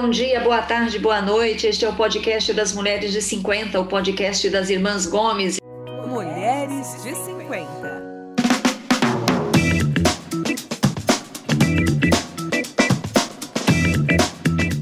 bom dia, boa tarde, boa noite. Este é o podcast das Mulheres de 50, o podcast das Irmãs Gomes. Mulheres de 50.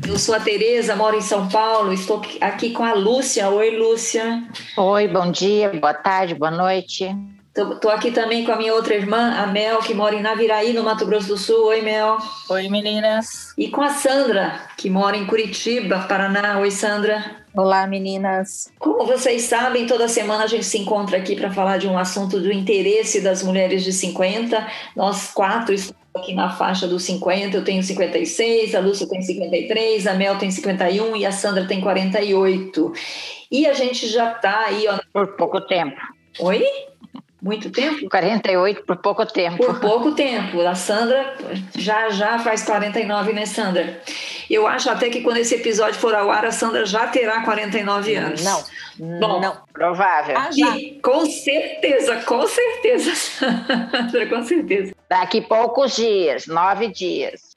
Eu sou a Tereza, moro em São Paulo, estou aqui com a Lúcia. Oi, Lúcia. Oi, bom dia, boa tarde, boa noite. Estou aqui também com a minha outra irmã, a Mel, que mora em Naviraí, no Mato Grosso do Sul. Oi, Mel. Oi, meninas. E com a Sandra, que mora em Curitiba, Paraná. Oi, Sandra. Olá, meninas. Como vocês sabem, toda semana a gente se encontra aqui para falar de um assunto do interesse das mulheres de 50. Nós quatro estamos aqui na faixa dos 50. Eu tenho 56, a Lúcia tem 53, a Mel tem 51 e a Sandra tem 48. E a gente já está aí. Ó... Por pouco tempo. Oi? Muito tempo? 48 por pouco tempo. Por pouco tempo. A Sandra já já faz 49, né, Sandra? Eu acho até que quando esse episódio for ao ar, a Sandra já terá 49 anos. Não, Bom, não. Provável. Ah, já. Com certeza, com certeza, Sandra, com certeza. Daqui poucos dias, nove dias.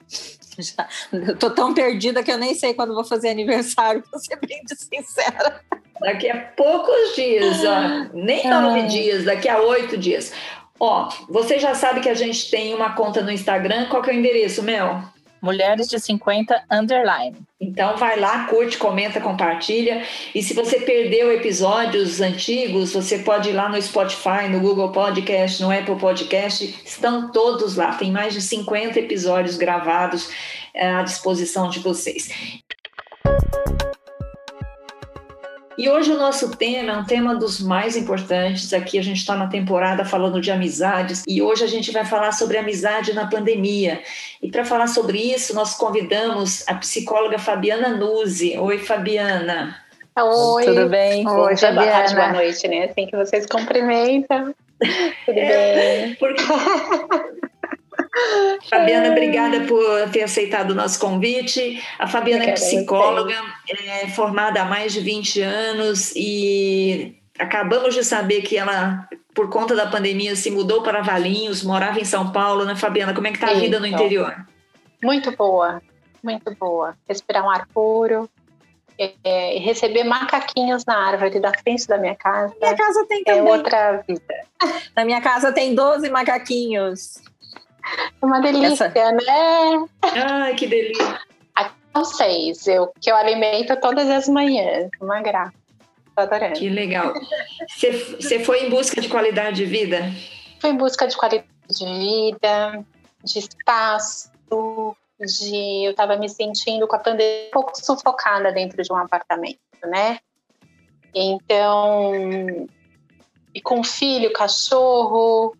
Já. Eu tô tão perdida que eu nem sei quando vou fazer aniversário, pra ser bem sincera. Daqui a poucos dias, ó, nem nove dias, daqui a oito dias. Ó, você já sabe que a gente tem uma conta no Instagram. Qual que é o endereço, Mel? Mulheres de 50 underline. Então vai lá, curte, comenta, compartilha. E se você perdeu episódios antigos, você pode ir lá no Spotify, no Google Podcast, no Apple Podcast. Estão todos lá. Tem mais de 50 episódios gravados é, à disposição de vocês. E hoje o nosso tema é um tema dos mais importantes. Aqui a gente está na temporada falando de amizades e hoje a gente vai falar sobre amizade na pandemia. E para falar sobre isso, nós convidamos a psicóloga Fabiana Nuzzi. Oi, Fabiana. Oi. Tudo bem? Oi, Fabiana. Boa tarde, boa noite, né? Assim que vocês cumprimentam. Tudo é, bem? Porque... Fabiana, obrigada por ter aceitado o nosso convite. A Fabiana é psicóloga, é formada há mais de 20 anos e acabamos de saber que ela, por conta da pandemia, se mudou para Valinhos, morava em São Paulo, né, Fabiana? Como é que está a vida no interior? Muito boa, muito boa. Respirar um ar puro, é, e receber macaquinhos na árvore da frente da minha casa. Minha casa tem também. É outra vida. Na minha casa tem 12 macaquinhos. É uma delícia, Essa... né? Ai, que delícia. Aqui são seis, eu, que eu alimento todas as manhãs. Uma graça. Tô adorando. Que legal. Você foi em busca de qualidade de vida? Fui em busca de qualidade de vida, de espaço, de eu estava me sentindo com a pandemia um pouco sufocada dentro de um apartamento, né? Então, e com filho, cachorro,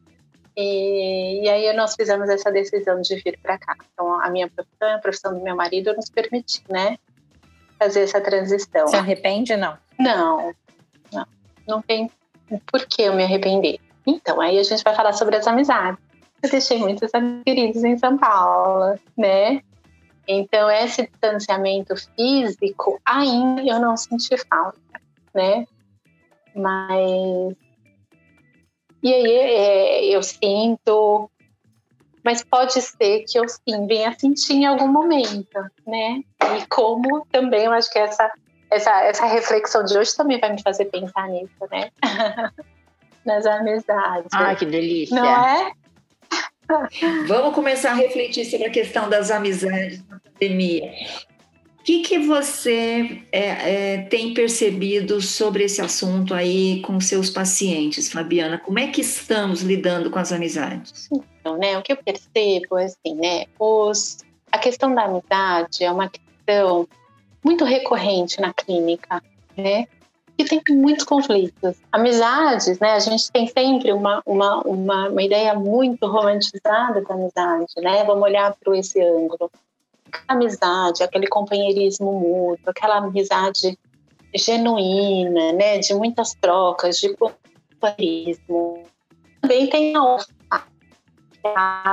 e, e, aí nós fizemos essa decisão de vir para cá. Então, a minha profissão, a profissão do meu marido nos permitiu, né? Fazer essa transição. Se arrepende, não? Não, não. Não tem por que eu me arrepender. Então, aí a gente vai falar sobre as amizades. Eu deixei muitos amigos queridos em São Paulo, né? Então, esse distanciamento físico ainda eu não senti falta, né? Mas e aí é, eu sinto, mas pode ser que eu sim venha sentir em algum momento, né? E como também eu acho que essa, essa, essa reflexão de hoje também vai me fazer pensar nisso, né? Nas amizades. Ah, que delícia! Não é? Vamos começar a refletir sobre a questão das amizades na pandemia que, que você é, é, tem percebido sobre esse assunto aí com seus pacientes, Fabiana? Como é que estamos lidando com as amizades? Então, né, o que eu percebo, assim, né, os, a questão da amizade é uma questão muito recorrente na clínica, né, que tem muitos conflitos. Amizades, né, a gente tem sempre uma, uma, uma, uma ideia muito romantizada da amizade, né, vamos olhar para esse ângulo amizade, aquele companheirismo mútuo, aquela amizade genuína, né, de muitas trocas, de companheirismo. Também tem a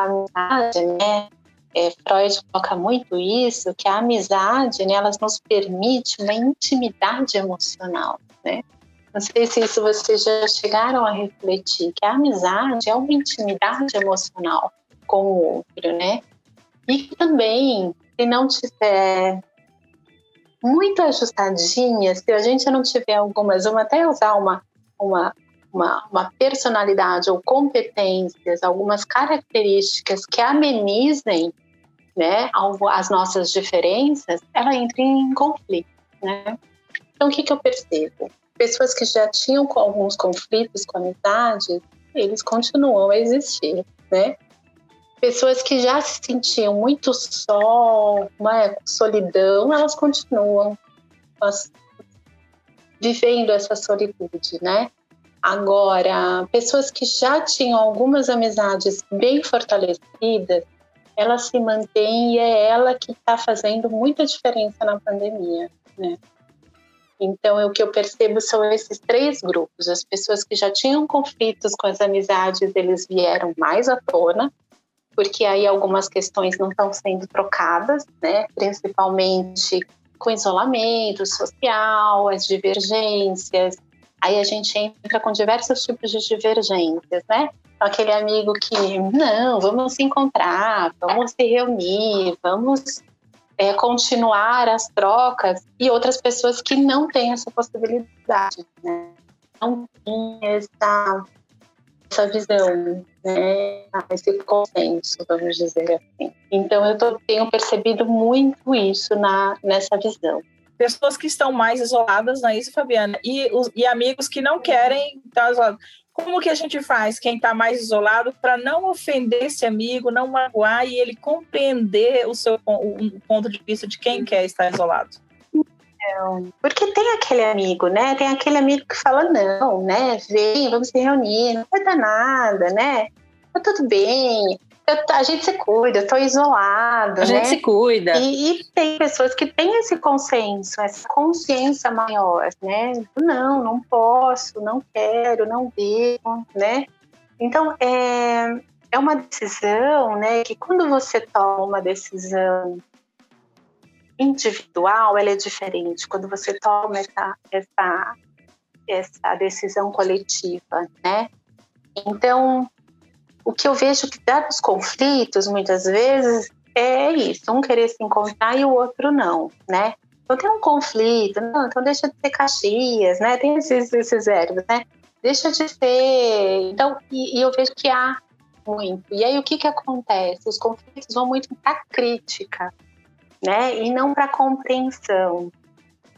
amizade, né, é, Freud coloca muito isso, que a amizade, né, elas nos permite uma intimidade emocional, né? Não sei se isso vocês já chegaram a refletir, que a amizade é uma intimidade emocional com o outro, né? E também se não tiver muito ajustadinhas, se a gente não tiver algumas, vamos até usar uma, uma, uma, uma personalidade ou competências, algumas características que amenizem né, as nossas diferenças, ela entra em conflito, né? Então, o que, que eu percebo? Pessoas que já tinham alguns conflitos com amizades, eles continuam a existir, né? Pessoas que já se sentiam muito só, uma solidão, elas continuam elas, vivendo essa solitude, né? Agora, pessoas que já tinham algumas amizades bem fortalecidas, ela se mantém e é ela que está fazendo muita diferença na pandemia, né? Então, o que eu percebo são esses três grupos. As pessoas que já tinham conflitos com as amizades, eles vieram mais à tona, porque aí algumas questões não estão sendo trocadas, né? Principalmente com isolamento social, as divergências. Aí a gente entra com diversos tipos de divergências, né? aquele amigo que, não, vamos se encontrar, vamos se reunir, vamos é, continuar as trocas, e outras pessoas que não têm essa possibilidade, né? Não tem essa, essa visão, né? esse consenso, vamos dizer assim. Então, eu tô, tenho percebido muito isso na, nessa visão pessoas que estão mais isoladas, não é isso, Fabiana? E, os, e amigos que não querem estar isolados. Como que a gente faz, quem está mais isolado, para não ofender esse amigo, não magoar e ele compreender o seu o ponto de vista de quem quer estar isolado? Não, porque tem aquele amigo, né? Tem aquele amigo que fala, não, né? Vem, vamos se reunir, não vai dar nada, né? Tá tudo bem eu, a gente se cuida, eu tô isolado. A né? gente se cuida. E, e, tem pessoas que têm esse consenso, essa consciência maior, né? Não, não posso, não quero, não devo, né? Então, é, é uma decisão, né? Que quando você toma uma decisão individual, ela é diferente. Quando você toma essa, essa, essa decisão coletiva, né? Então, o que eu vejo que dá os conflitos, muitas vezes, é isso, um querer se encontrar e o outro não, né? Então tem um conflito, não, então deixa de ser Caxias, né? Tem esses, esses verbos, né? Deixa de ser. Então, e, e, eu vejo que há muito. E aí o que que acontece? Os conflitos vão muito para crítica, né? E não para compreensão.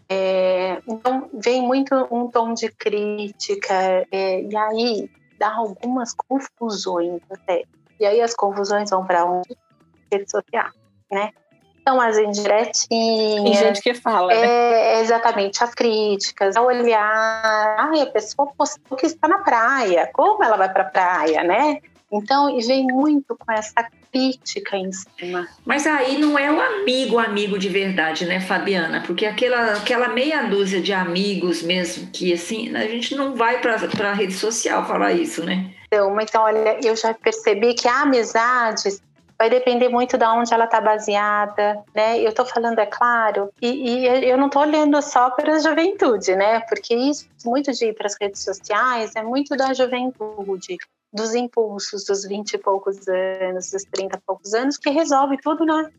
É, então vem muito um tom de crítica, é, e aí dá algumas confusões até. E aí as confusões vão para onde? Rede social, né? Então, as indiretinhas. Tem gente que fala, é, né? Exatamente, as críticas, a olhar. Ai, a pessoa postou que está na praia. Como ela vai para a praia, né? Então, e vem muito com essa crítica em cima. Mas aí não é o amigo, amigo de verdade, né, Fabiana? Porque aquela, aquela meia dúzia de amigos mesmo, que assim, a gente não vai para a rede social falar isso, né? Então, então, olha, eu já percebi que a amizade vai depender muito de onde ela está baseada, né? Eu estou falando, é claro, e, e eu não estou olhando só para a juventude, né? Porque isso, muito de ir para as redes sociais, é muito da juventude dos impulsos dos 20 e poucos anos, dos 30 e poucos anos, que resolve tudo na,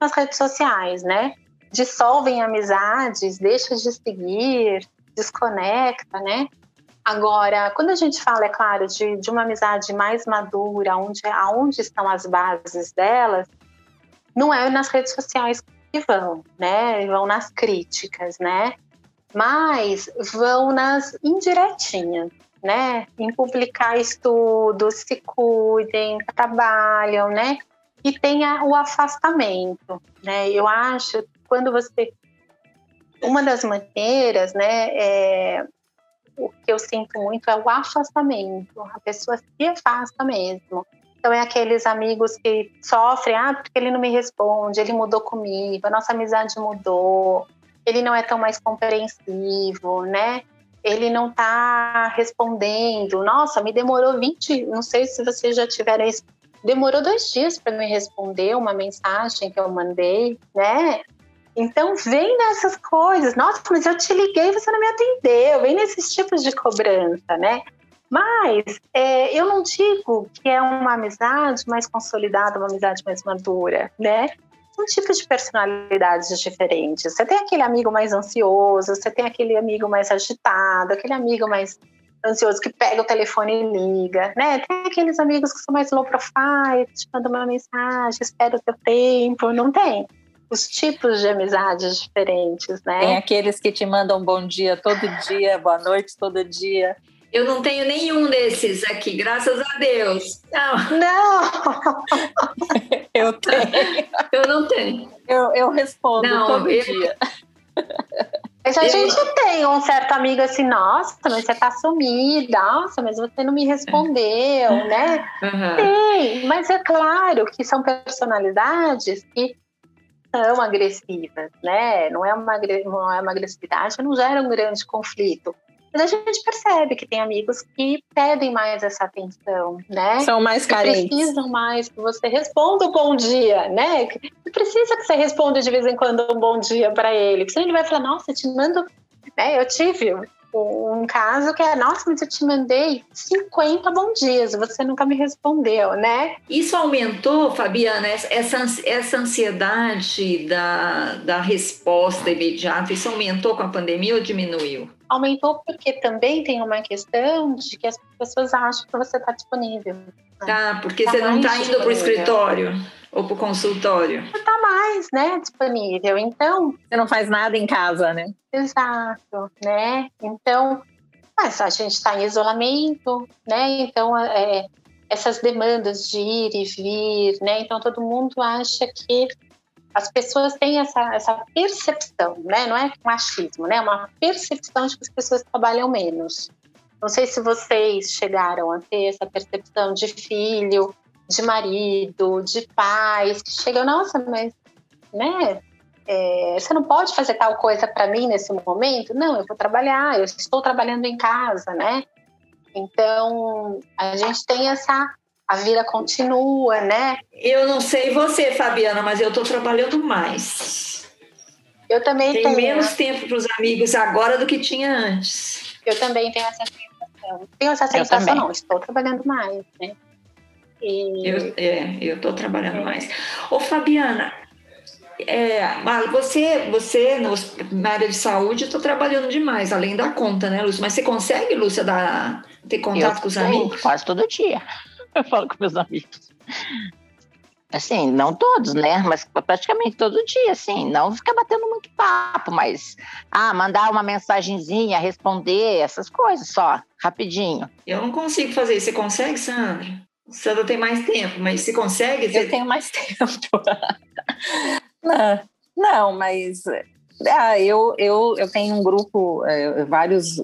nas redes sociais, né? Dissolvem amizades, deixa de seguir, desconecta, né? Agora, quando a gente fala, é claro, de, de uma amizade mais madura, onde, aonde estão as bases delas, não é nas redes sociais que vão, né? Vão nas críticas, né? Mas vão nas indiretinhas, né? Em publicar estudos, se cuidem, trabalham, né? E tenha o afastamento, né? Eu acho quando você uma das maneiras, né, é, o que eu sinto muito é o afastamento. A pessoa se afasta mesmo. Então, é aqueles amigos que sofrem, ah, porque ele não me responde, ele mudou comigo, a nossa amizade mudou, ele não é tão mais compreensivo, né? ele não está respondendo. Nossa, me demorou 20, não sei se vocês já tiveram isso. Demorou dois dias para me responder uma mensagem que eu mandei, né? Então vem nessas coisas. Nossa, mas eu te liguei e você não me atendeu. Vem nesses tipos de cobrança, né? Mas é, eu não digo que é uma amizade mais consolidada, uma amizade mais madura, né? são tipos de personalidades diferentes. Você tem aquele amigo mais ansioso, você tem aquele amigo mais agitado, aquele amigo mais ansioso que pega o telefone e liga, né? Tem aqueles amigos que são mais low profile, te mandam uma mensagem, espera o teu tempo, não tem. Os tipos de amizades diferentes, né? Tem aqueles que te mandam bom dia todo dia, boa noite todo dia. Eu não tenho nenhum desses aqui, graças a Deus. Não. Não! Eu tenho. Eu não tenho. Eu, eu respondo Não, todo eu- dia. Mas a Eu- gente tem um certo amigo assim, nossa, mas você tá sumida, nossa, mas você não me respondeu, né? Aham. Tem, mas é claro que são personalidades que são agressivas, né? Não é uma, não é uma agressividade, não gera um grande conflito. Mas a gente percebe que tem amigos que pedem mais essa atenção, né? São mais que carentes. precisam mais que você responda o bom dia, né? Que precisa que você responda de vez em quando um bom dia para ele, porque senão ele vai falar, nossa, eu te mando. Né? Eu tive um um caso que é, nossa, mas eu te mandei 50 bom dias, você nunca me respondeu, né? Isso aumentou, Fabiana, essa, essa ansiedade da, da resposta imediata, isso aumentou com a pandemia ou diminuiu? Aumentou porque também tem uma questão de que as pessoas acham que você está disponível. Tá, porque Tá você não está indo para o escritório ou para o consultório. Está mais, né, disponível. Então, Você não faz nada em casa, né? Exato, né? Então, mas a gente está em isolamento, né? Então, é, essas demandas de ir e vir, né? Então, todo mundo acha que as pessoas têm essa, essa percepção, né? Não é machismo, né? É uma percepção de que as pessoas trabalham menos. Não sei se vocês chegaram a ter essa percepção de filho, de marido, de pais, que chegam, nossa, mas, né? é, você não pode fazer tal coisa para mim nesse momento? Não, eu vou trabalhar, eu estou trabalhando em casa, né? Então, a gente tem essa. A vida continua, né? Eu não sei você, Fabiana, mas eu estou trabalhando mais. Eu também Tem tenho. menos tempo para os amigos agora do que tinha antes. Eu também tenho essa sensação. Tenho essa sensação, não, estou trabalhando mais, né? E Eu, é, eu estou trabalhando mais. Ô, Fabiana, é, você, você na área de saúde, estou trabalhando demais, além da conta, né, Lúcia? Mas você consegue, Lúcia, dar, ter contato Eu com os sei, amigos? Quase todo dia. Eu falo com meus amigos. Assim, não todos, né? Mas praticamente todo dia, assim. Não ficar batendo muito papo, mas... Ah, mandar uma mensagenzinha, responder, essas coisas só, rapidinho. Eu não consigo fazer isso. Você consegue, Sandra? Sandra tem mais tempo, mas se consegue, você... Eu tenho mais tempo. não, não, mas ah, eu, eu, eu tenho um grupo, eh, vários.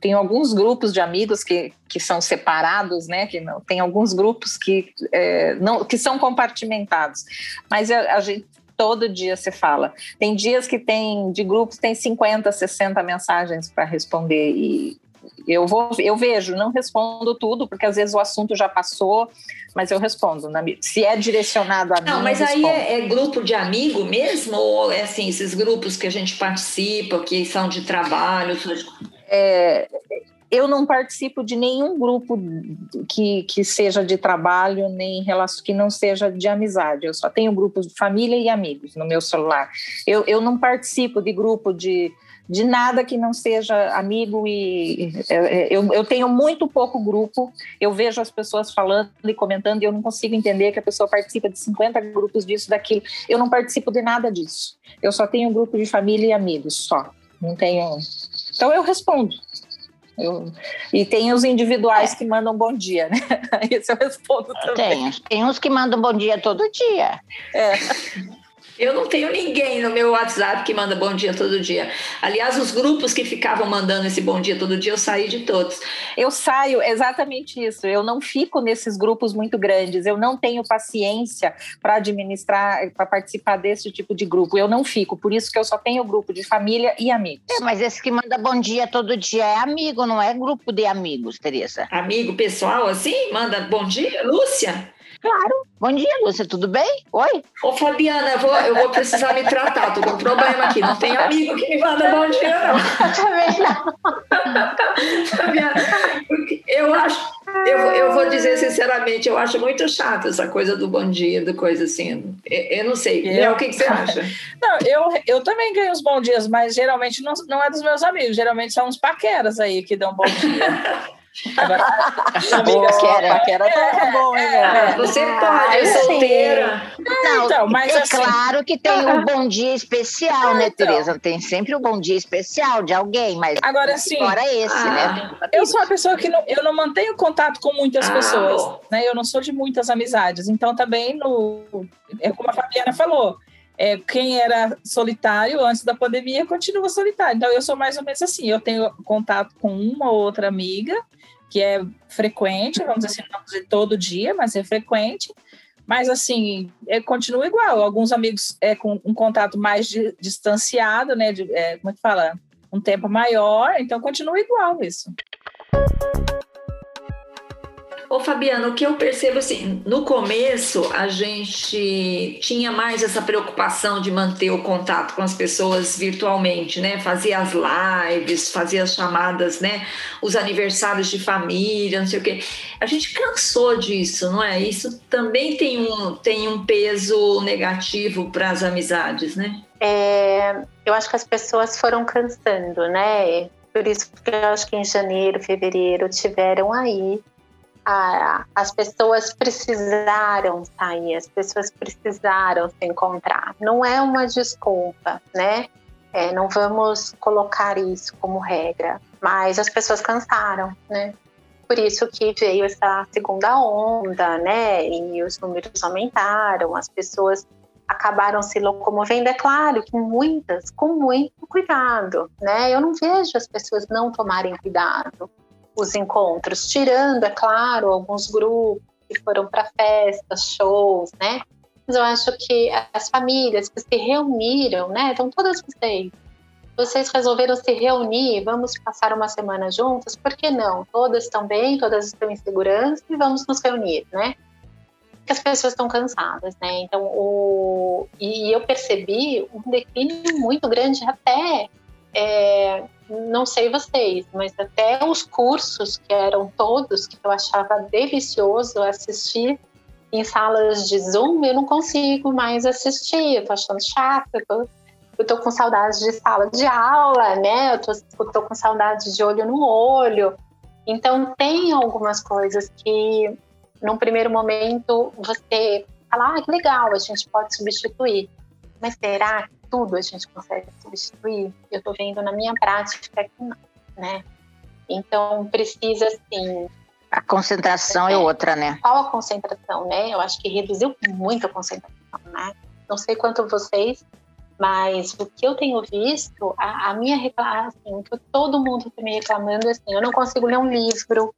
Tenho alguns grupos de amigos que, que são separados, né? Que não, tem alguns grupos que, eh, não, que são compartimentados. Mas a, a gente todo dia se fala. Tem dias que tem, de grupos, tem 50, 60 mensagens para responder. E eu vou, eu vejo, não respondo tudo, porque às vezes o assunto já passou, mas eu respondo. na se é direcionado a mim, Não, mas aí é, é grupo de amigo mesmo? Ou é assim, esses grupos que a gente participa, que são de trabalho? É, eu não participo de nenhum grupo que, que seja de trabalho, nem relação, que não seja de amizade. Eu só tenho grupos de família e amigos no meu celular. Eu, eu não participo de grupo de, de nada que não seja amigo e é, eu, eu tenho muito pouco grupo. Eu vejo as pessoas falando e comentando e eu não consigo entender que a pessoa participa de 50 grupos disso, daquilo. Eu não participo de nada disso. Eu só tenho um grupo de família e amigos, só. Não tenho. Então eu respondo. Eu- E tem os individuais que mandam bom dia, né? Isso eu respondo também. Tem, tem uns que mandam bom dia todo dia. É. Eu não tenho ninguém no meu WhatsApp que manda bom dia todo dia. Aliás, os grupos que ficavam mandando esse bom dia todo dia, eu saí de todos. Eu saio, exatamente isso. Eu não fico nesses grupos muito grandes. Eu não tenho paciência para administrar, para participar desse tipo de grupo. Eu não fico. Por isso que eu só tenho grupo de família e amigos. É, mas esse que manda bom dia todo dia é amigo, não é grupo de amigos, Teresa. Amigo pessoal, assim, manda bom dia, Lúcia. Claro. Bom dia, Lúcia, tudo bem? Oi? Ô, Fabiana, eu vou, eu vou precisar me tratar, tô com um problema aqui. Não tem amigo que me manda bom dia, não. Eu também não. eu acho, eu, eu vou dizer sinceramente, eu acho muito chato essa coisa do bom dia, do coisa assim. Eu, eu não sei. Eu, o que, que, você acha? Não, eu, eu também ganho os bons dias, mas geralmente não, não é dos meus amigos, geralmente são uns paqueras aí que dão bom dia. Agora, amiga, paquera, paquera tá é, bom, hein, é, Você pode, é solteira. Não, então, mas é assim, claro que tem um bom dia especial, né, então. Tereza? Tem sempre um bom dia especial de alguém, mas agora sim. Fora esse, ah, né? Eu sou uma pessoa que não, eu não mantenho contato com muitas ah, pessoas, bom. né? Eu não sou de muitas amizades, então também no é como a Fabiana falou. É, quem era solitário antes da pandemia continua solitário. Então, eu sou mais ou menos assim: eu tenho contato com uma ou outra amiga, que é frequente, vamos dizer assim, não dizer todo dia, mas é frequente. Mas, assim, é, continua igual. Alguns amigos é com um contato mais de, distanciado, né? De, é, como é que fala? Um tempo maior, então continua igual isso. Ô Fabiano, o que eu percebo assim, no começo a gente tinha mais essa preocupação de manter o contato com as pessoas virtualmente, né? Fazia as lives, fazia as chamadas, né? Os aniversários de família, não sei o quê. A gente cansou disso, não é? Isso também tem um, tem um peso negativo para as amizades, né? É, eu acho que as pessoas foram cansando, né? Por isso que eu acho que em janeiro, fevereiro tiveram aí a, as pessoas precisaram sair, as pessoas precisaram se encontrar. Não é uma desculpa, né? É, não vamos colocar isso como regra, mas as pessoas cansaram, né? Por isso que veio essa segunda onda, né? E os números aumentaram, as pessoas acabaram se locomovendo. É claro que muitas com muito cuidado, né? Eu não vejo as pessoas não tomarem cuidado os encontros, tirando, é claro, alguns grupos que foram para festas, shows, né? Mas eu acho que as famílias que se reuniram, né? Então, todas vocês, vocês resolveram se reunir, vamos passar uma semana juntas, por que não? Todas estão bem, todas estão em segurança e vamos nos reunir, né? Porque as pessoas estão cansadas, né? Então, o... e eu percebi um declínio muito grande até é, não sei vocês, mas até os cursos que eram todos que eu achava delicioso assistir em salas de Zoom, eu não consigo mais assistir, eu tô achando chato, eu tô, eu tô com saudade de sala de aula, né? Eu tô, eu tô com saudade de olho no olho. Então tem algumas coisas que num primeiro momento você fala, ah, que legal, a gente pode substituir. Mas será tudo a gente consegue substituir, eu estou vendo na minha prática que não, né? Então precisa assim. A concentração é, é outra, né? Qual a concentração, né? Eu acho que reduziu muito a concentração, né? Não sei quanto vocês, mas o que eu tenho visto, a, a minha reclamação, assim, que todo mundo está me reclamando, assim, eu não consigo ler um livro,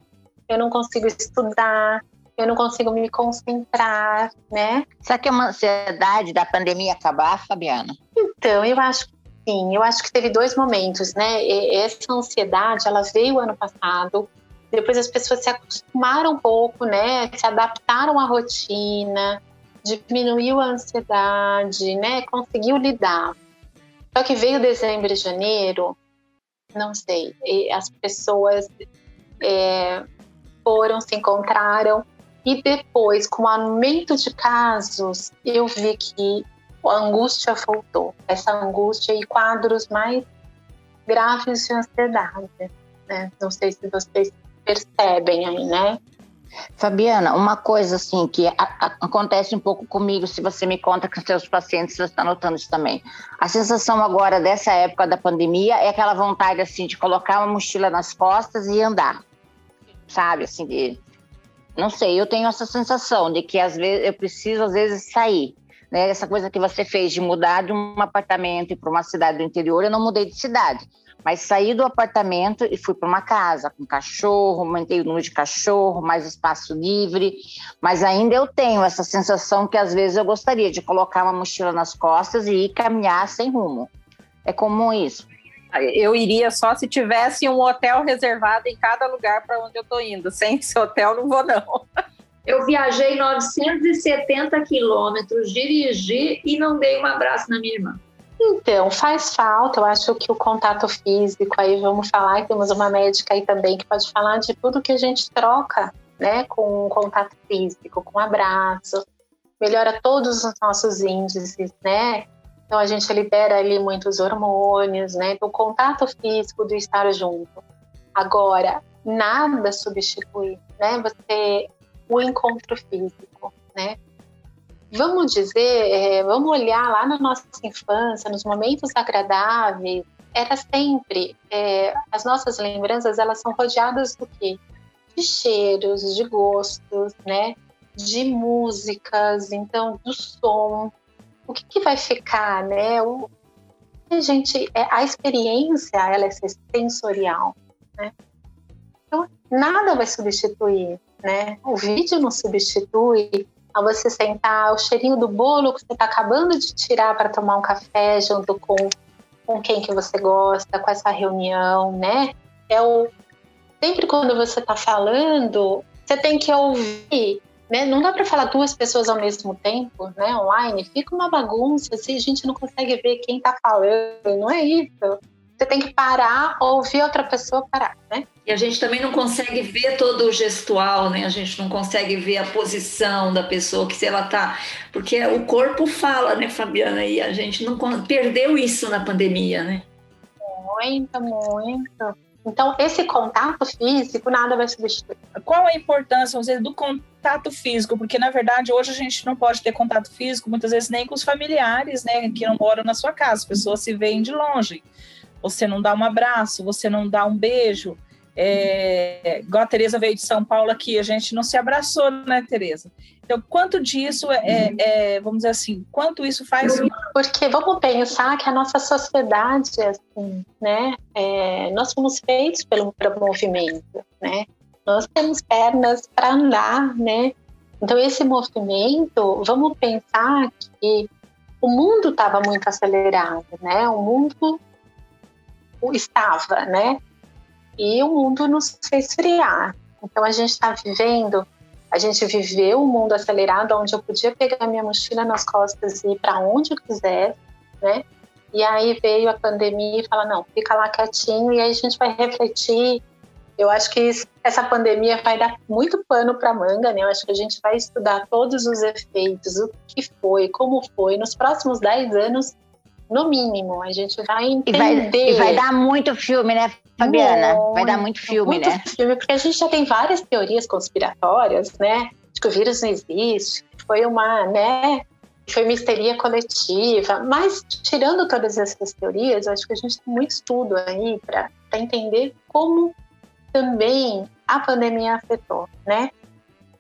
eu não consigo estudar, eu não consigo me concentrar, né? Será que é uma ansiedade da pandemia acabar, Fabiana? Então, eu acho que sim. Eu acho que teve dois momentos, né? Essa ansiedade, ela veio ano passado. Depois as pessoas se acostumaram um pouco, né? Se adaptaram à rotina, diminuiu a ansiedade, né? Conseguiu lidar. Só que veio dezembro e janeiro, não sei, as pessoas é, foram, se encontraram e depois, com o aumento de casos, eu vi que a angústia voltou. Essa angústia e quadros mais graves de ansiedade. Né? Não sei se vocês percebem aí, né? Fabiana, uma coisa assim que a, a, acontece um pouco comigo, se você me conta com seus pacientes, você está notando isso também. A sensação agora dessa época da pandemia é aquela vontade assim de colocar uma mochila nas costas e andar, sabe? Assim, de, não sei, eu tenho essa sensação de que às vezes eu preciso às vezes sair. Né? Essa coisa que você fez de mudar de um apartamento para uma cidade do interior, eu não mudei de cidade. Mas saí do apartamento e fui para uma casa com cachorro, aumentei o número de cachorro, mais espaço livre. Mas ainda eu tenho essa sensação que às vezes eu gostaria de colocar uma mochila nas costas e ir caminhar sem rumo. É comum isso. Eu iria só se tivesse um hotel reservado em cada lugar para onde eu estou indo. Sem esse hotel, não vou, não. Eu viajei 970 quilômetros, dirigi e não dei um abraço na minha irmã. Então, faz falta, eu acho que o contato físico, aí vamos falar, temos uma médica aí também que pode falar de tudo que a gente troca, né, com o contato físico, com um abraço, melhora todos os nossos índices, né, então a gente libera ali muitos hormônios, né, do contato físico, do estar junto. Agora, nada substitui, né, você, o encontro físico, né, vamos dizer, é, vamos olhar lá na nossa infância, nos momentos agradáveis, era sempre, é, as nossas lembranças, elas são rodeadas do quê? De cheiros, de gostos, né? De músicas, então, do som. O que, que vai ficar, né? O, a gente, é, a experiência, ela é sensorial, né? Então, nada vai substituir, né? O vídeo não substitui a você sentar, o cheirinho do bolo que você está acabando de tirar para tomar um café junto com, com quem que você gosta, com essa reunião, né? É o sempre quando você está falando, você tem que ouvir, né? Não dá para falar duas pessoas ao mesmo tempo, né? Online fica uma bagunça, assim, a gente não consegue ver quem está falando, não é isso? Você tem que parar, ouvir outra pessoa parar, né? E a gente também não consegue ver todo o gestual, né? A gente não consegue ver a posição da pessoa, que se ela tá. Porque o corpo fala, né, Fabiana? E a gente não perdeu isso na pandemia, né? Muito, muito. Então, esse contato físico nada vai substituir. Qual a importância, vamos dizer, do contato físico? Porque, na verdade, hoje a gente não pode ter contato físico, muitas vezes, nem com os familiares, né, que não moram na sua casa. As pessoas se veem de longe. Você não dá um abraço, você não dá um beijo. É, igual a Tereza veio de São Paulo aqui, a gente não se abraçou, né, Tereza? Então, quanto disso é, é, é vamos dizer assim, quanto isso faz? Porque vamos pensar que a nossa sociedade, assim, né, é, nós fomos feitos pelo, pelo movimento, né? Nós temos pernas para andar, né? Então, esse movimento, vamos pensar que o mundo estava muito acelerado, né? O mundo estava, né? e o mundo nos fez friar. Então a gente está vivendo, a gente viveu um mundo acelerado onde eu podia pegar minha mochila nas costas e ir para onde eu quiser, né? E aí veio a pandemia e fala não, fica lá quietinho e aí a gente vai refletir. Eu acho que essa pandemia vai dar muito pano para manga, né? Eu acho que a gente vai estudar todos os efeitos, o que foi, como foi. Nos próximos 10 anos, no mínimo. A gente vai entender. E vai, e vai dar muito filme, né, Fabiana? Muito, vai dar muito filme, muito né? Filme, porque a gente já tem várias teorias conspiratórias, né? De que o vírus não existe, foi uma, né? Foi misteria coletiva. Mas, tirando todas essas teorias, acho que a gente tem muito estudo aí para entender como também a pandemia afetou, né?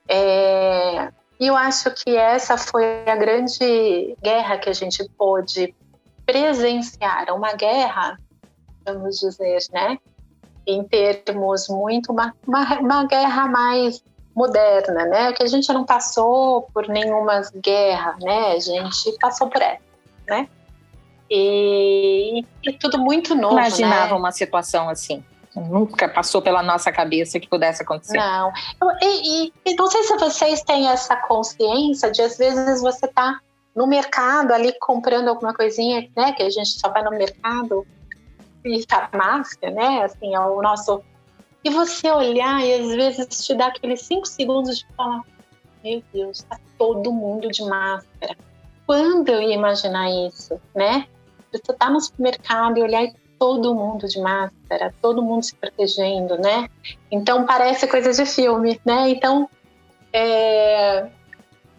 É, e eu acho que essa foi a grande guerra que a gente pôde presenciaram uma guerra, vamos dizer, né? Em termos muito uma, uma, uma guerra mais moderna, né? Que a gente não passou por nenhuma guerra, né? A gente passou por essa, né? E, e tudo muito novo. Imaginava né? uma situação assim. Nunca passou pela nossa cabeça que pudesse acontecer. Não. E, e, e não sei se vocês têm essa consciência de às vezes você tá no mercado ali comprando alguma coisinha, né? Que a gente só vai no mercado e farmácia, né? Assim, é o nosso. E você olhar e às vezes te dá aqueles cinco segundos de falar: Meu Deus, tá todo mundo de máscara. Quando eu ia imaginar isso, né? Você tá no supermercado e olhar todo mundo de máscara, todo mundo se protegendo, né? Então parece coisa de filme, né? Então é,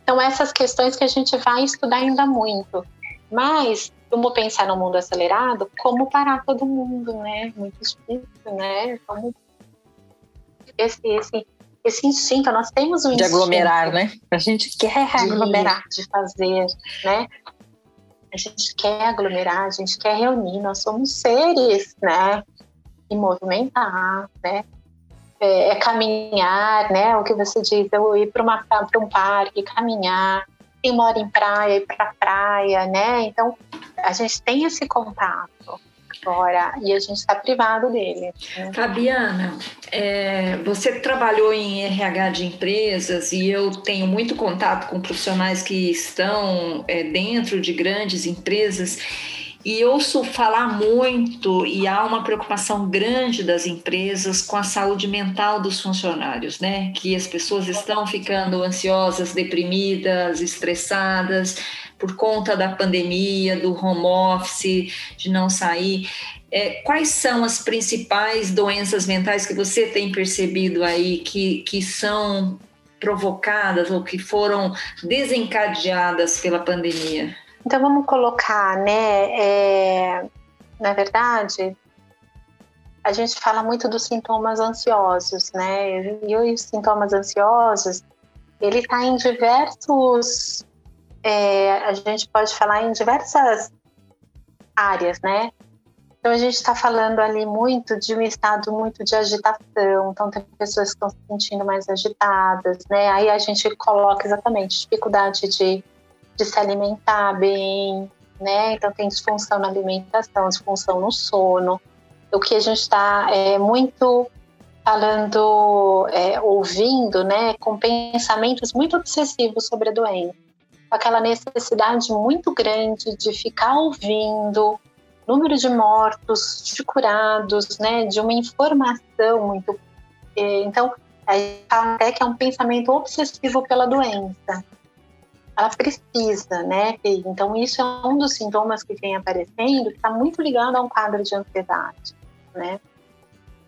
então, essas questões que a gente vai estudar ainda muito. Mas, vamos pensar no mundo acelerado, como parar todo mundo, né? Muito difícil, né? Como esse, esse, esse instinto, nós temos um de aglomerar, né? A gente quer de, aglomerar, de fazer, né? A gente quer aglomerar, a gente quer reunir, nós somos seres, né? E movimentar, né? é, é, caminhar, né? O que você diz, eu ir para um parque, caminhar. Quem mora em praia, ir para praia, né? Então, a gente tem esse contato agora e a gente está privado dele. Né? Fabiana, é, você trabalhou em RH de empresas e eu tenho muito contato com profissionais que estão é, dentro de grandes empresas E ouço falar muito e há uma preocupação grande das empresas com a saúde mental dos funcionários, né? Que as pessoas estão ficando ansiosas, deprimidas, estressadas por conta da pandemia, do home office, de não sair. É, quais são as principais doenças mentais que você tem percebido aí que, que são provocadas ou que foram desencadeadas pela pandemia? Então vamos colocar, né? É, na verdade, a gente fala muito dos sintomas ansiosos, né? E os sintomas ansiosos, ele está em diversos, é, a gente pode falar em diversas áreas, né? Então a gente está falando ali muito de um estado muito de agitação, então tem pessoas que estão se sentindo mais agitadas, né? Aí a gente coloca exatamente dificuldade de de se alimentar bem, né? Então tem disfunção na alimentação, disfunção no sono. O que a gente está é, muito falando, é, ouvindo, né? Com pensamentos muito obsessivos sobre a doença. Aquela necessidade muito grande de ficar ouvindo número de mortos, de né? De uma informação muito. É, então, até que é um pensamento obsessivo pela doença ela precisa, né? Então, isso é um dos sintomas que vem aparecendo, que está muito ligado a um quadro de ansiedade, né?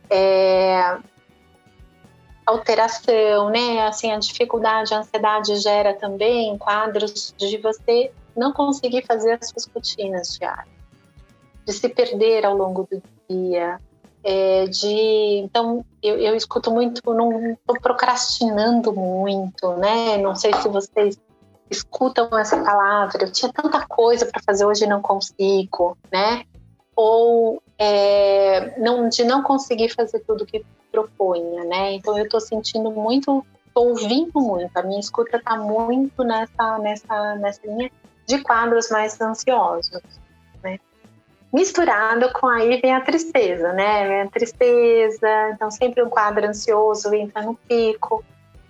É, alteração, né? Assim, a dificuldade, a ansiedade gera também quadros de você não conseguir fazer as suas rotinas diárias, de se perder ao longo do dia, é, de então eu, eu escuto muito, não estou procrastinando muito, né? Não sei se vocês escutam essa palavra, eu tinha tanta coisa para fazer hoje não consigo, né? Ou é, não, de não conseguir fazer tudo que propunha, né? Então eu estou sentindo muito, estou ouvindo muito, a minha escuta está muito nessa, nessa, nessa linha de quadros mais ansiosos, né? Misturado com aí vem a tristeza, né? Vem a tristeza, então sempre um quadro ansioso entra no pico,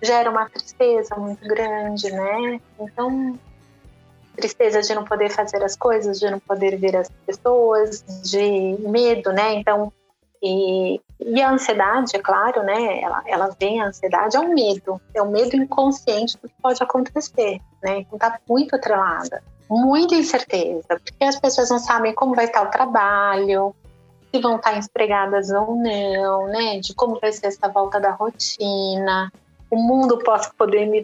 gera uma tristeza muito grande, né? Então, tristeza de não poder fazer as coisas, de não poder ver as pessoas, de medo, né? Então, e, e a ansiedade, é claro, né? Ela, ela vem, a ansiedade é um medo, é um medo inconsciente do que pode acontecer, né? Então, tá muito atrelada. Muita incerteza, porque as pessoas não sabem como vai estar o trabalho, se vão estar empregadas ou não, né? De como vai ser essa volta da rotina, o mundo pós-pandemia,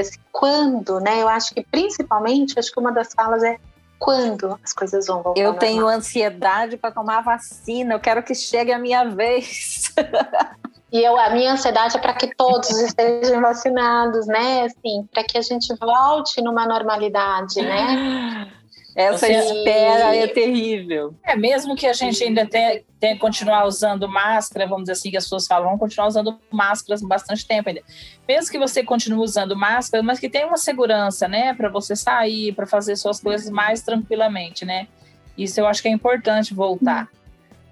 assim, quando, né? Eu acho que principalmente, acho que uma das falas é quando as coisas vão voltar. Eu tenho ansiedade para tomar vacina, eu quero que chegue a minha vez. E eu, a minha ansiedade é para que todos estejam vacinados, né? Assim, para que a gente volte numa normalidade, né? Essa Você... espera é terrível. É, mesmo que a gente ainda tenha, tenha que continuar usando máscara, vamos dizer assim, que as pessoas falam, vamos continuar usando máscaras bastante tempo ainda. Mesmo que você continue usando máscara, mas que tenha uma segurança, né, para você sair, para fazer suas coisas mais tranquilamente, né? Isso eu acho que é importante voltar.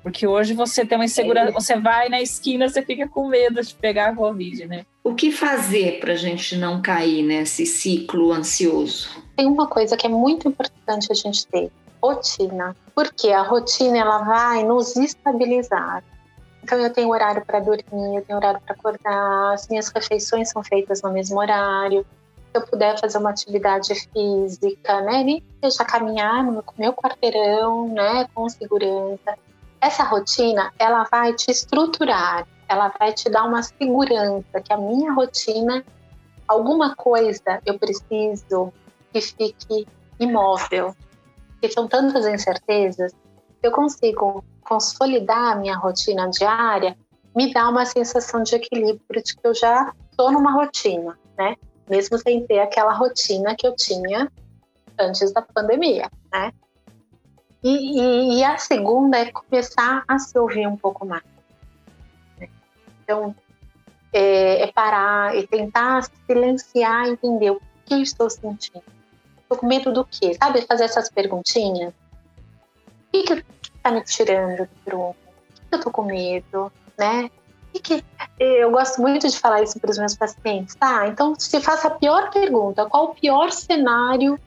Porque hoje você tem uma insegurança, você vai na esquina, você fica com medo de pegar a Covid, né? O que fazer para a gente não cair nesse ciclo ansioso? Tem uma coisa que é muito importante a gente ter: rotina. Porque a rotina ela vai nos estabilizar. Então eu tenho horário para dormir, eu tenho horário para acordar, as minhas refeições são feitas no mesmo horário. Se eu puder fazer uma atividade física, né, nem seja caminhar no meu quarteirão, né, com segurança essa rotina, ela vai te estruturar, ela vai te dar uma segurança que a minha rotina, alguma coisa eu preciso que fique imóvel. Porque são tantas incertezas, eu consigo consolidar a minha rotina diária, me dá uma sensação de equilíbrio de que eu já estou numa rotina, né? Mesmo sem ter aquela rotina que eu tinha antes da pandemia, né? E, e, e, a segunda é começar a se ouvir um pouco mais. Né? Então, é, é, parar e tentar silenciar, entender o que eu estou sentindo. Estou com medo do quê? Sabe, fazer essas perguntinhas. O que está me tirando do prumo? O que eu estou com medo, né? Que que... Eu gosto muito de falar isso para os meus pacientes, tá? Então, se faça a pior pergunta, qual o pior cenário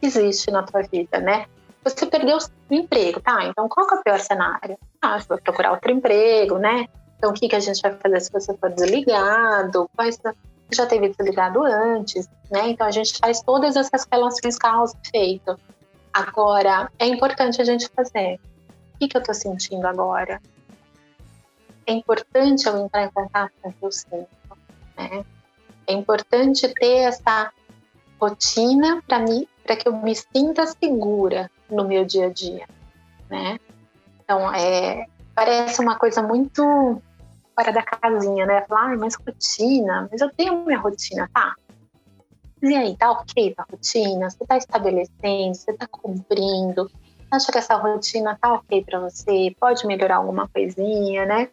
que existe na tua vida, né? você perdeu o emprego, tá? Então, qual é o pior cenário? Ah, você vai procurar outro emprego, né? Então, o que, que a gente vai fazer se você for desligado? Quais já teve desligado antes, né? Então, a gente faz todas essas relações causa efeito. Agora, é importante a gente fazer. O que, que eu tô sentindo agora? É importante eu entrar em contato com o que eu sinto, né? É importante ter essa rotina para mim, para que eu me sinta segura no meu dia a dia, né? Então, é, parece uma coisa muito fora da casinha, né? Falar, ah, mas rotina, mas eu tenho minha rotina, tá? E aí, tá ok a rotina? Você tá estabelecendo, você tá cumprindo? Acha que essa rotina tá ok para você? Pode melhorar alguma coisinha, né?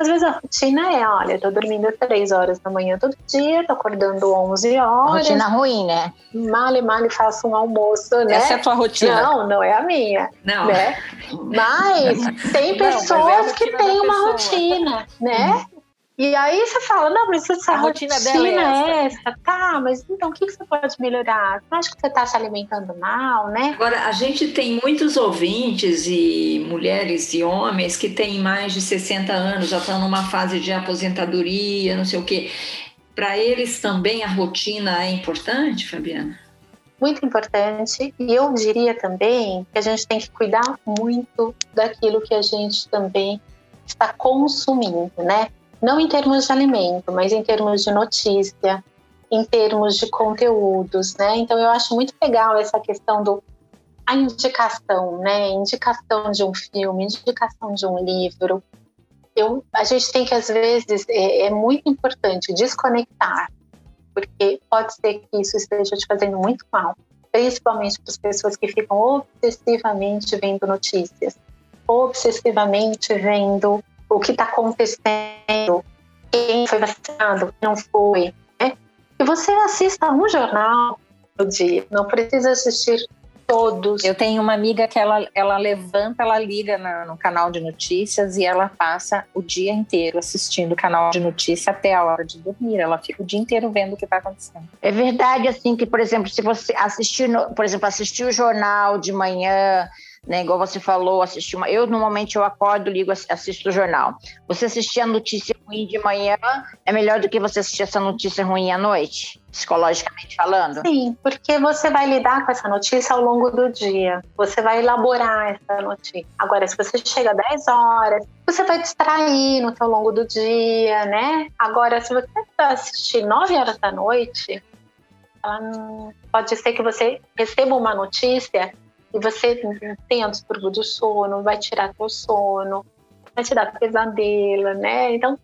Às vezes a rotina é, olha, eu tô dormindo três horas da manhã todo dia, tô acordando 11 horas. Rotina ruim, né? Male, male faço um almoço, né? Essa é a tua rotina? Não, não é a minha. Não. Né? Mas tem Não, mas pessoas é que têm uma pessoa. rotina, né? E aí você fala, não, mas essa A rotina, rotina dela é é essa. Tá, mas então o que, que você pode melhorar? Você acha que você está se alimentando mal, né? Agora, a gente tem muitos ouvintes e mulheres e homens que têm mais de 60 anos, já estão numa fase de aposentadoria, não sei o quê. Para eles também a rotina é importante, Fabiana? Muito importante. E eu diria também que a gente tem que cuidar muito daquilo que a gente também está consumindo, né? Não em termos de alimento, mas em termos de notícia, em termos de conteúdos, né? Então eu acho muito legal essa questão do a indicação, né? Indicação de um filme, indicação de um livro. Eu, a gente tem que às vezes é, é muito importante desconectar, porque pode ser que isso esteja te fazendo muito mal, principalmente para as pessoas que ficam obsessivamente vendo notícias, obsessivamente vendo o que está acontecendo, quem foi vacinado, quem não foi, né? E você assista um jornal no dia, não precisa assistir todos. Eu tenho uma amiga que ela, ela levanta, ela liga na- no canal de notícias e ela passa o dia inteiro assistindo o canal de notícia até a hora de dormir. Ela fica o dia inteiro vendo o que está acontecendo. É verdade, assim, que, por exemplo, se você assistir, no- por exemplo, assistir o jornal de manhã, né, igual você falou, assistir uma, eu normalmente eu acordo, ligo, ass- assisto o jornal. Você assistir a notícia ruim de manhã é melhor do que você assistir essa notícia ruim à noite, psicologicamente falando? Sim, porque você vai lidar com essa notícia ao longo do dia. Você vai elaborar essa notícia. Agora, se você chega às 10 horas, você vai distrair no seu longo do dia, né? Agora, se você assistir 9 horas da noite, ela não- pode ser que você receba uma notícia e você tenha um distúrbio do sono, vai tirar teu sono, vai te dar pesadelo, né? Então,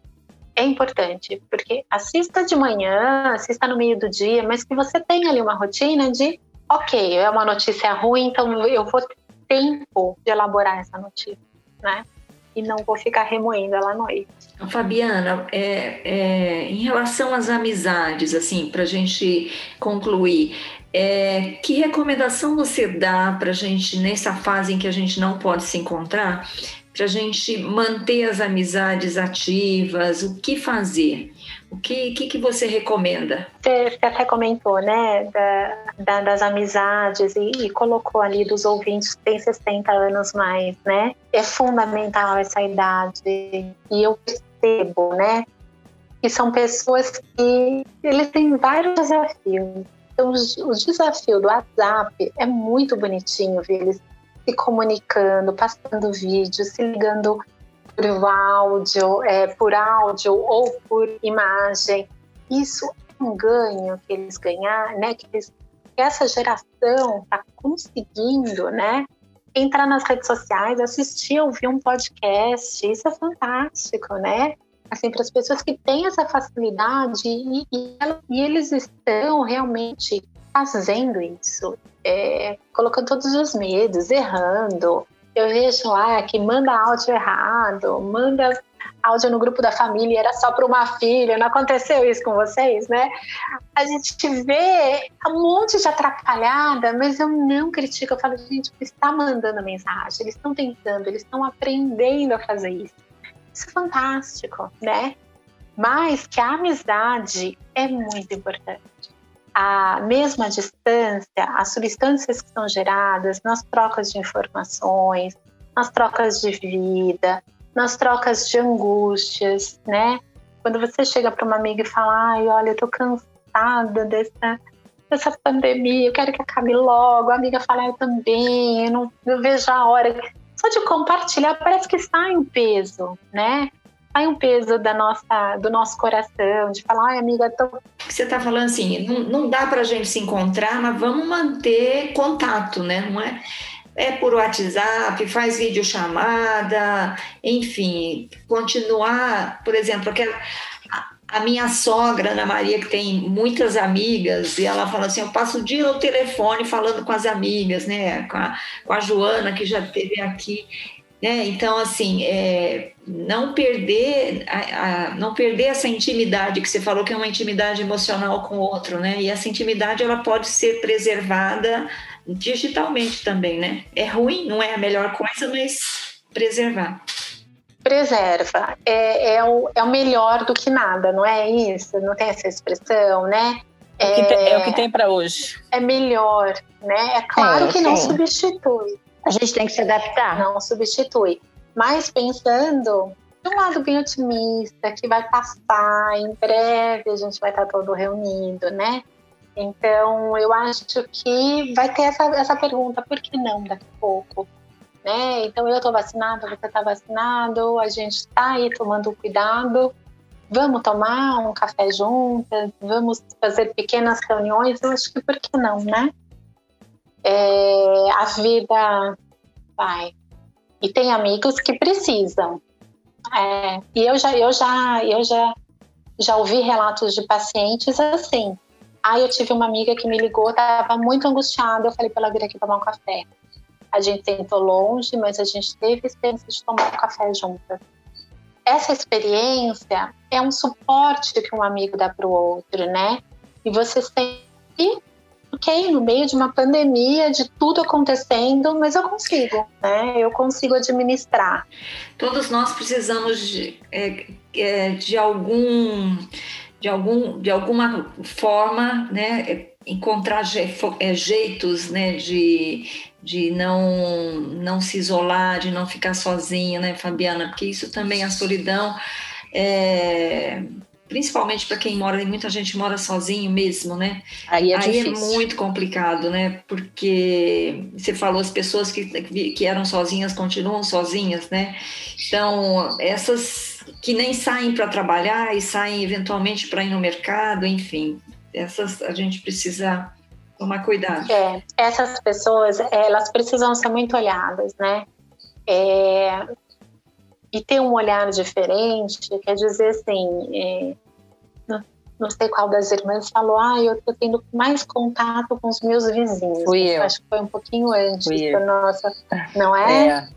é importante, porque assista de manhã, assista no meio do dia, mas que você tenha ali uma rotina de, ok, é uma notícia ruim, então eu vou ter tempo de elaborar essa notícia, né? E não vou ficar remoendo ela à noite. Então, Fabiana, é, é, em relação às amizades, assim, para a gente concluir, é, que recomendação você dá para a gente, nessa fase em que a gente não pode se encontrar, para a gente manter as amizades ativas? O que fazer? O que, que, que você recomenda? Você, até comentou, né, da, da- das amizades e, e colocou ali dos ouvintes que têm 60 anos mais, né? É fundamental essa idade e eu percebo, né, que são pessoas que eles têm vários desafios. Então, o, desafio do WhatsApp é muito bonitinho ver eles se comunicando, passando vídeo, se ligando por áudio, é, por áudio ou por imagem. Isso é um ganho que eles ganhar, né? Que, eles, que essa geração está conseguindo, né? Entrar nas redes sociais, assistir, ouvir um podcast, isso é fantástico, né? Assim, para as pessoas que têm essa facilidade e, e, e eles estão realmente fazendo isso, é, colocando todos os medos, errando. Eu vejo lá que manda áudio errado, manda áudio no grupo da família era só para uma filha. Não aconteceu isso com vocês, né? A gente vê um monte de atrapalhada, mas eu não critico. Eu falo, gente, está mandando mensagem, eles estão tentando, eles estão aprendendo a fazer isso. Isso é fantástico, né? Mas que a amizade é muito importante. A mesma distância, as substâncias que são geradas nas trocas de informações, nas trocas de vida, nas trocas de angústias, né? Quando você chega para uma amiga e fala, ai, olha, eu tô cansada dessa, dessa pandemia, eu quero que acabe logo. A amiga fala, eu também, eu não eu vejo a hora. Só de compartilhar parece que sai um peso, né? Sai um peso da nossa, do nosso coração, de falar, ai, amiga, tô... Você está falando assim, não, não dá para a gente se encontrar, mas vamos manter contato, né? Não é? É por WhatsApp, faz videochamada, enfim, continuar, por exemplo, aquela, a minha sogra, Ana Maria, que tem muitas amigas, e ela fala assim: eu passo o dia no telefone falando com as amigas, né? Com a, com a Joana, que já esteve aqui. Né? Então, assim, é, não perder a, a, não perder essa intimidade que você falou que é uma intimidade emocional com o outro, né? E essa intimidade ela pode ser preservada digitalmente também, né? É ruim, não é a melhor coisa, mas preservar. Preserva. É, é, o, é o melhor do que nada, não é isso? Não tem essa expressão, né? É, o que tem, é tem para hoje. É melhor, né? É claro é, que não substitui a gente tem que se adaptar. Não substitui. Mas pensando de um lado bem otimista, que vai passar, em breve a gente vai estar todo reunido, né? Então, eu acho que vai ter essa, essa pergunta, por que não daqui a pouco? Né? Então, eu estou vacinado, você está vacinado, a gente está aí tomando cuidado, vamos tomar um café juntas, vamos fazer pequenas reuniões, eu acho que por que não, né? É, a vida vai. E tem amigos que precisam. É, e eu já, eu já, eu já, já ouvi relatos de pacientes assim. Ah, eu tive uma amiga que me ligou, estava muito angustiada. Eu falei para ela vir aqui tomar um café. A gente sentou longe, mas a gente teve a experiência de tomar um café juntas. Essa experiência é um suporte que um amigo dá para o outro, né? E você sempre ok, no meio de uma pandemia, de tudo acontecendo, mas eu consigo, né? Eu consigo administrar. Todos nós precisamos de, é, é, de algum, de algum, de alguma forma, né? Encontrar é, jeitos, né? De, de não, não se isolar, de não ficar sozinha, né, Fabiana? Porque isso também a solidão é, principalmente para quem mora, muita gente mora sozinho mesmo, né? Aí é, Aí é muito complicado, né? Porque você falou as pessoas que, que eram sozinhas continuam sozinhas, né? Então, essas que nem saem para trabalhar e saem eventualmente para ir no mercado, enfim, essas a gente precisa tomar cuidado. É, essas pessoas, elas precisam ser muito olhadas, né? É, e ter um olhar diferente, quer dizer assim, é, não, sei qual das irmãs falou, ah, eu tô tendo mais contato com os meus vizinhos. Fui eu. Acho que foi um pouquinho antes da nossa, não é? é?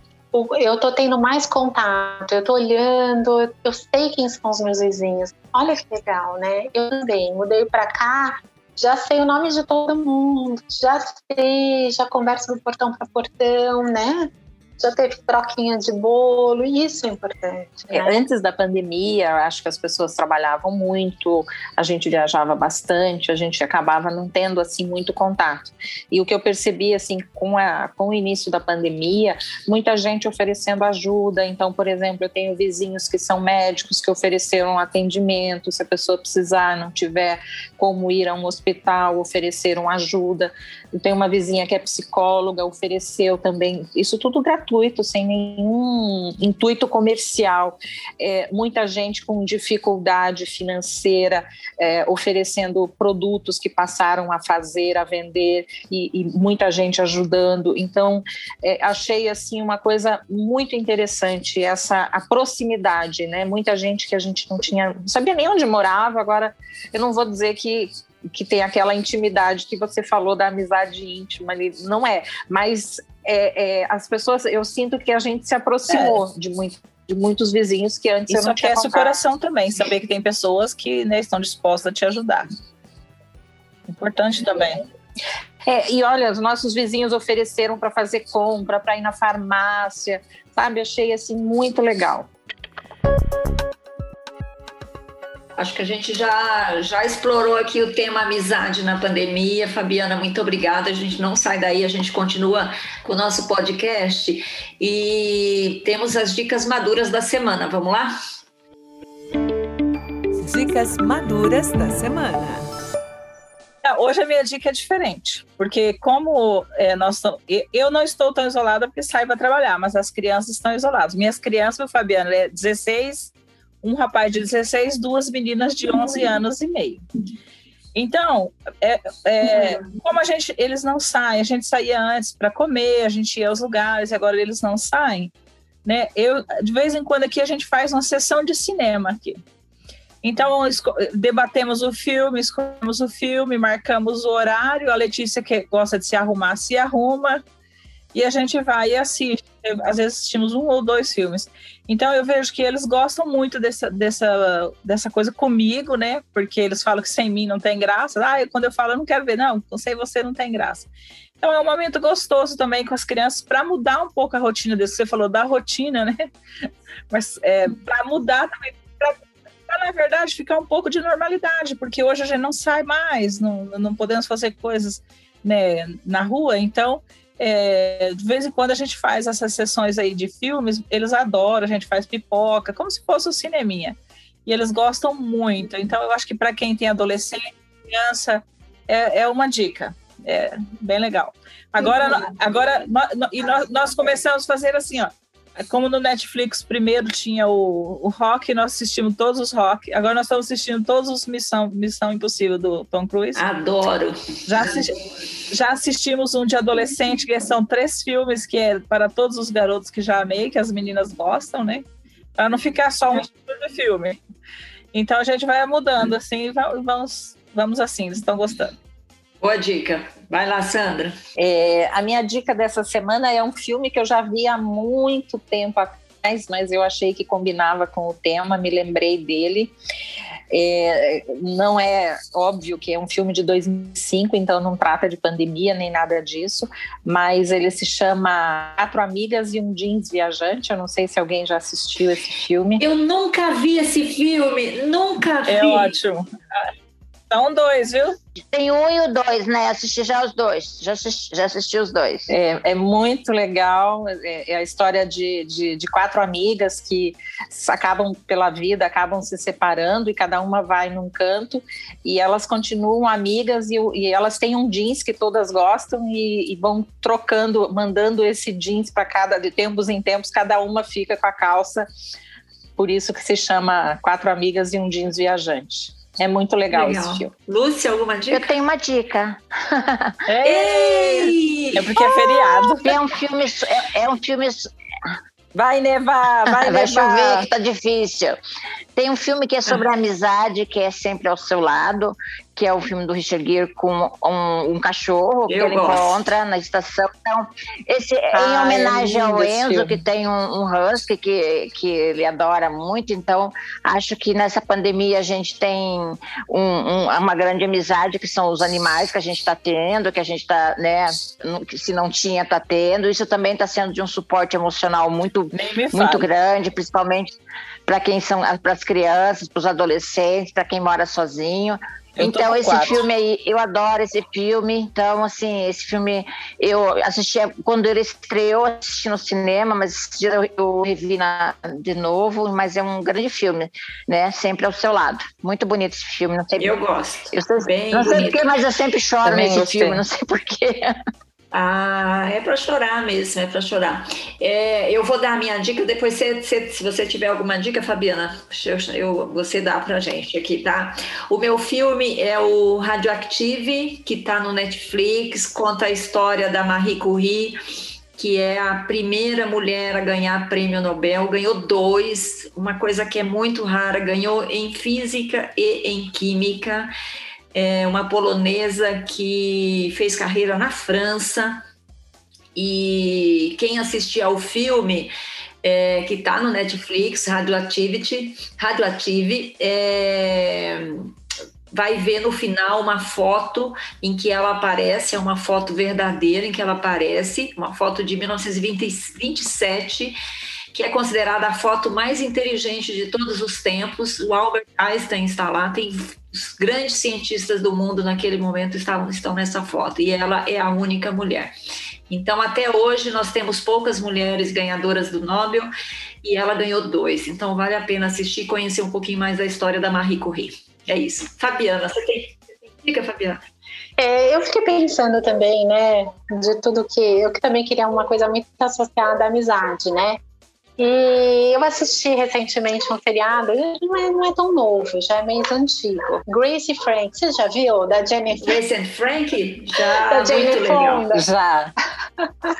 Eu tô tendo mais contato, eu tô olhando, eu sei quem são os meus vizinhos. Olha que legal, né? Eu também mudei para cá, já sei o nome de todo mundo, já sei, já converso do portão para portão, né? Já teve troquinha de bolo, e isso é importante. É, né? Antes da pandemia, acho que as pessoas trabalhavam muito, a gente viajava bastante, a gente acabava não tendo assim muito contato. E o que eu percebi assim com, a, com o início da pandemia, muita gente oferecendo ajuda. Então, por exemplo, eu tenho vizinhos que são médicos que ofereceram atendimento, se a pessoa precisar, não tiver como ir a um hospital, ofereceram ajuda. Eu tenho uma vizinha que é psicóloga, ofereceu também, isso tudo gratuito sem nenhum intuito comercial. É, muita gente com dificuldade financeira é, oferecendo produtos que passaram a fazer, a vender e, e muita gente ajudando. Então, é, achei assim uma coisa muito interessante essa a proximidade, né? Muita gente que a gente não tinha, não sabia nem onde morava. Agora, eu não vou dizer que que tem aquela intimidade que você falou da amizade íntima, não é, mas é, é, as pessoas, eu sinto que a gente se aproximou é. de, muito, de muitos vizinhos que antes Isso eu não tinha aquece o coração também, saber que tem pessoas que né, estão dispostas a te ajudar. Importante também. É, e olha, os nossos vizinhos ofereceram para fazer compra, para ir na farmácia, sabe? Achei assim muito legal. Acho que a gente já, já explorou aqui o tema amizade na pandemia. Fabiana, muito obrigada. A gente não sai daí, a gente continua com o nosso podcast e temos as dicas maduras da semana. Vamos lá? Dicas maduras da semana. Hoje a minha dica é diferente, porque como é, nós eu não estou tão isolada porque saio para trabalhar, mas as crianças estão isoladas. Minhas crianças, Fabiana, é 16, um rapaz de 16, duas meninas de 11 anos e meio. Então, é, é, como a gente, eles não saem, a gente saía antes para comer, a gente ia aos lugares, e agora eles não saem, né? Eu, de vez em quando aqui a gente faz uma sessão de cinema aqui. Então, debatemos o filme, escolhemos o filme, marcamos o horário. A Letícia, que gosta de se arrumar, se arruma e a gente vai e assiste. Às vezes assistimos um ou dois filmes. Então eu vejo que eles gostam muito dessa, dessa, dessa coisa comigo, né? Porque eles falam que sem mim não tem graça. Ah, quando eu falo, eu não quero ver, não, sem você não tem graça. Então é um momento gostoso também com as crianças para mudar um pouco a rotina desse. Você falou da rotina, né? Mas é, para mudar também, para na verdade ficar um pouco de normalidade, porque hoje a gente não sai mais, não, não podemos fazer coisas né, na rua, então é, de vez em quando a gente faz essas sessões aí de filmes, eles adoram, a gente faz pipoca, como se fosse o um cineminha. E eles gostam muito. Então, eu acho que para quem tem adolescente, criança, é, é uma dica. É bem legal. Agora, agora nós, e nós, nós começamos a fazer assim, ó. Como no Netflix primeiro tinha o, o rock, nós assistimos todos os rock. Agora nós estamos assistindo todos os Missão, Missão Impossível do Tom Cruise. Adoro. Já, assisti, já assistimos um de adolescente, que são três filmes que é para todos os garotos que já amei, que as meninas gostam, né? Para não ficar só um tipo de filme. Então a gente vai mudando assim e vamos, vamos assim, eles estão gostando. Boa dica. Vai lá, Sandra. É, a minha dica dessa semana é um filme que eu já vi há muito tempo atrás, mas eu achei que combinava com o tema, me lembrei dele. É, não é óbvio que é um filme de 2005, então não trata de pandemia nem nada disso, mas ele se chama Quatro Amigas e um Jeans Viajante. Eu não sei se alguém já assistiu esse filme. Eu nunca vi esse filme, nunca é vi. É ótimo. São dois, viu? Tem um e o dois, né? Assisti já os dois. Já assisti, já assisti os dois. É, é muito legal. É, é, a história de, de, de, quatro amigas que acabam pela vida, acabam se separando e cada uma vai num canto e elas continuam amigas e, e elas têm um jeans que todas gostam e, e vão trocando, mandando esse jeans para cada, de tempos em tempos, cada uma fica com a calça. Por isso que se chama Quatro Amigas e um Jeans Viajante. É muito legal, legal, esse filme. Lúcia, alguma dica? Eu tenho uma dica. Ei! É porque é feriado. É um filme. É, é um filme. Vai nevar, vai, vai nevar. chover, que tá difícil. Tem um filme que é sobre a amizade, que é sempre ao seu lado, que é o filme do Richard Gere com um, um cachorro que Eu ele gosto. encontra na estação. Então, esse é em é homenagem é ao Enzo, que tem um, um husky que, que ele adora muito. Então, acho que nessa pandemia a gente tem um, um, uma grande amizade, que são os animais que a gente está tendo, que a gente está, né, se não tinha, está tendo. Isso também está sendo de um suporte emocional muito, muito grande, principalmente para quem são para as crianças, para os adolescentes, para quem mora sozinho. Eu então, esse quatro. filme aí, eu adoro esse filme. Então, assim, esse filme eu assisti quando ele estreou, assisti no cinema, mas esse dia eu, eu revi na, de novo. Mas é um grande filme, né? Sempre ao seu lado. Muito bonito esse filme. Não sei eu gosto. Eu sei, Bem não sei porquê, mas eu sempre choro Também nesse gostei. filme, não sei porquê. Ah, é para chorar mesmo, é para chorar. É, eu vou dar a minha dica, depois se, se, você tiver alguma dica, Fabiana, eu, eu, você dá para gente aqui, tá? O meu filme é o Radioactive, que está no Netflix, conta a história da Marie Curie, que é a primeira mulher a ganhar prêmio Nobel, ganhou dois, uma coisa que é muito rara, ganhou em física e em química é uma polonesa que fez carreira na França. E quem assistir ao filme é, que está no Netflix, Radioactivity, Radioactive, é, vai ver no final uma foto em que ela aparece, é uma foto verdadeira em que ela aparece, uma foto de 1927 que é considerada a foto mais inteligente de todos os tempos. O Albert Einstein está lá, tem os grandes cientistas do mundo naquele momento estavam, estão nessa foto, e ela é a única mulher. Então, até hoje, nós temos poucas mulheres ganhadoras do Nobel e ela ganhou dois. Então, vale a pena assistir e conhecer um pouquinho mais da história da Marie Curie. É isso. Fabiana, você tem, dica, Fabiana? É, eu fiquei pensando também, né, de tudo que. Eu também queria uma coisa muito associada à amizade, né? E eu assisti recentemente um seriado, não é, não é tão novo, já é meio antigo. Grace Frank, você já viu? Da Jennifer. Grace and Frank? Já, da muito legal. Já.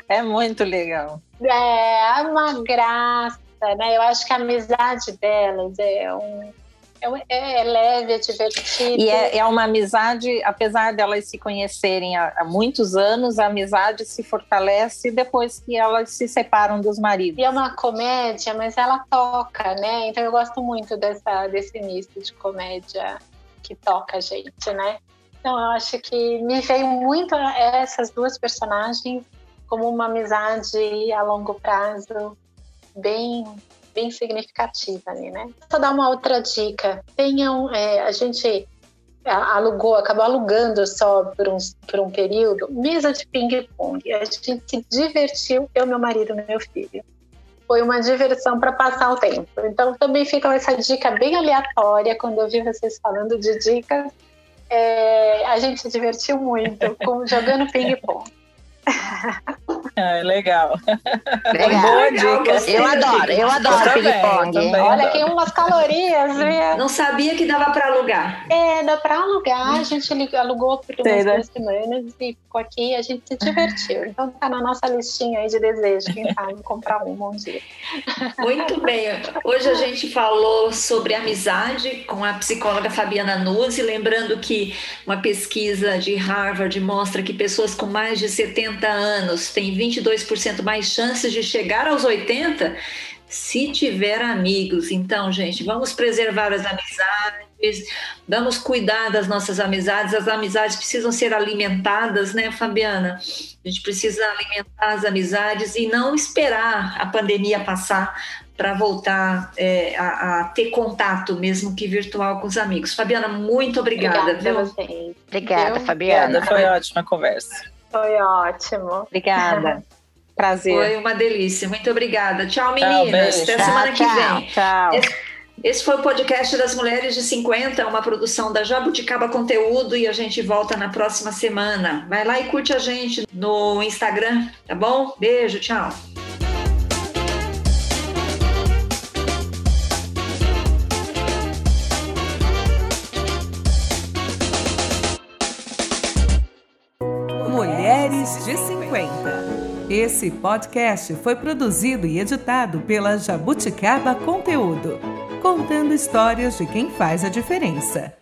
É muito legal. É, uma graça, né? Eu acho que a amizade delas é um é, é, leve, é divertido. E é, é, uma amizade, apesar delas se conhecerem há, há, muitos anos, a amizade se fortalece depois que elas se separam dos maridos. E é uma comédia, mas ela toca, né? Então eu gosto muito dessa, desse início de comédia que toca a gente, né? Então eu acho que me veio muito essas duas personagens como uma amizade a longo prazo bem bem significativa ali, né? Só dar uma outra dica. Tenham, é, a gente alugou, acabou alugando só por um, por um período, mesa de ping-pong. A gente se divertiu, eu, meu marido e meu filho. Foi uma diversão para passar o tempo. Então, também fica essa dica bem aleatória, quando eu vi vocês falando de dicas. É, a gente se divertiu muito com, jogando ping-pong. Ah, legal. Legal. Boa dica. Eu adoro, eu adoro ping-pong. Olha, tem umas calorias, viu? Não sabia que dava para alugar. É, dá para alugar. A gente alugou por umas duas semanas e ficou aqui a gente se divertiu. Então tá na nossa listinha aí de desejo, quem sabe comprar um bom dia. Muito bem. Hoje a gente falou sobre amizade com a psicóloga Fabiana Nuzzi, lembrando que uma pesquisa de Harvard mostra que pessoas com mais de 70 anos têm 22% mais chances de chegar aos 80 se tiver amigos. Então, gente, vamos preservar as amizades, vamos cuidar das nossas amizades. As amizades precisam ser alimentadas, né, Fabiana? A gente precisa alimentar as amizades e não esperar a pandemia passar para voltar é, a, a, ter contato, mesmo que virtual, com os amigos. Fabiana, muito obrigada. Obrigada, viu? obrigada Fabiana. Foi ótima a conversa. Foi ótimo. Obrigada. Prazer. Foi uma delícia. Muito obrigada. Tchau, meninas. Tchau, Até tchau, semana que vem. Tchau. Esse, esse foi o podcast das Mulheres de 50, uma produção da Jabuticaba Conteúdo e a gente volta na próxima semana. Vai lá e curte a gente no Instagram, tá bom? Beijo, tchau. Esse podcast foi produzido e editado pela Jabuticaba Conteúdo, contando histórias de quem faz a diferença.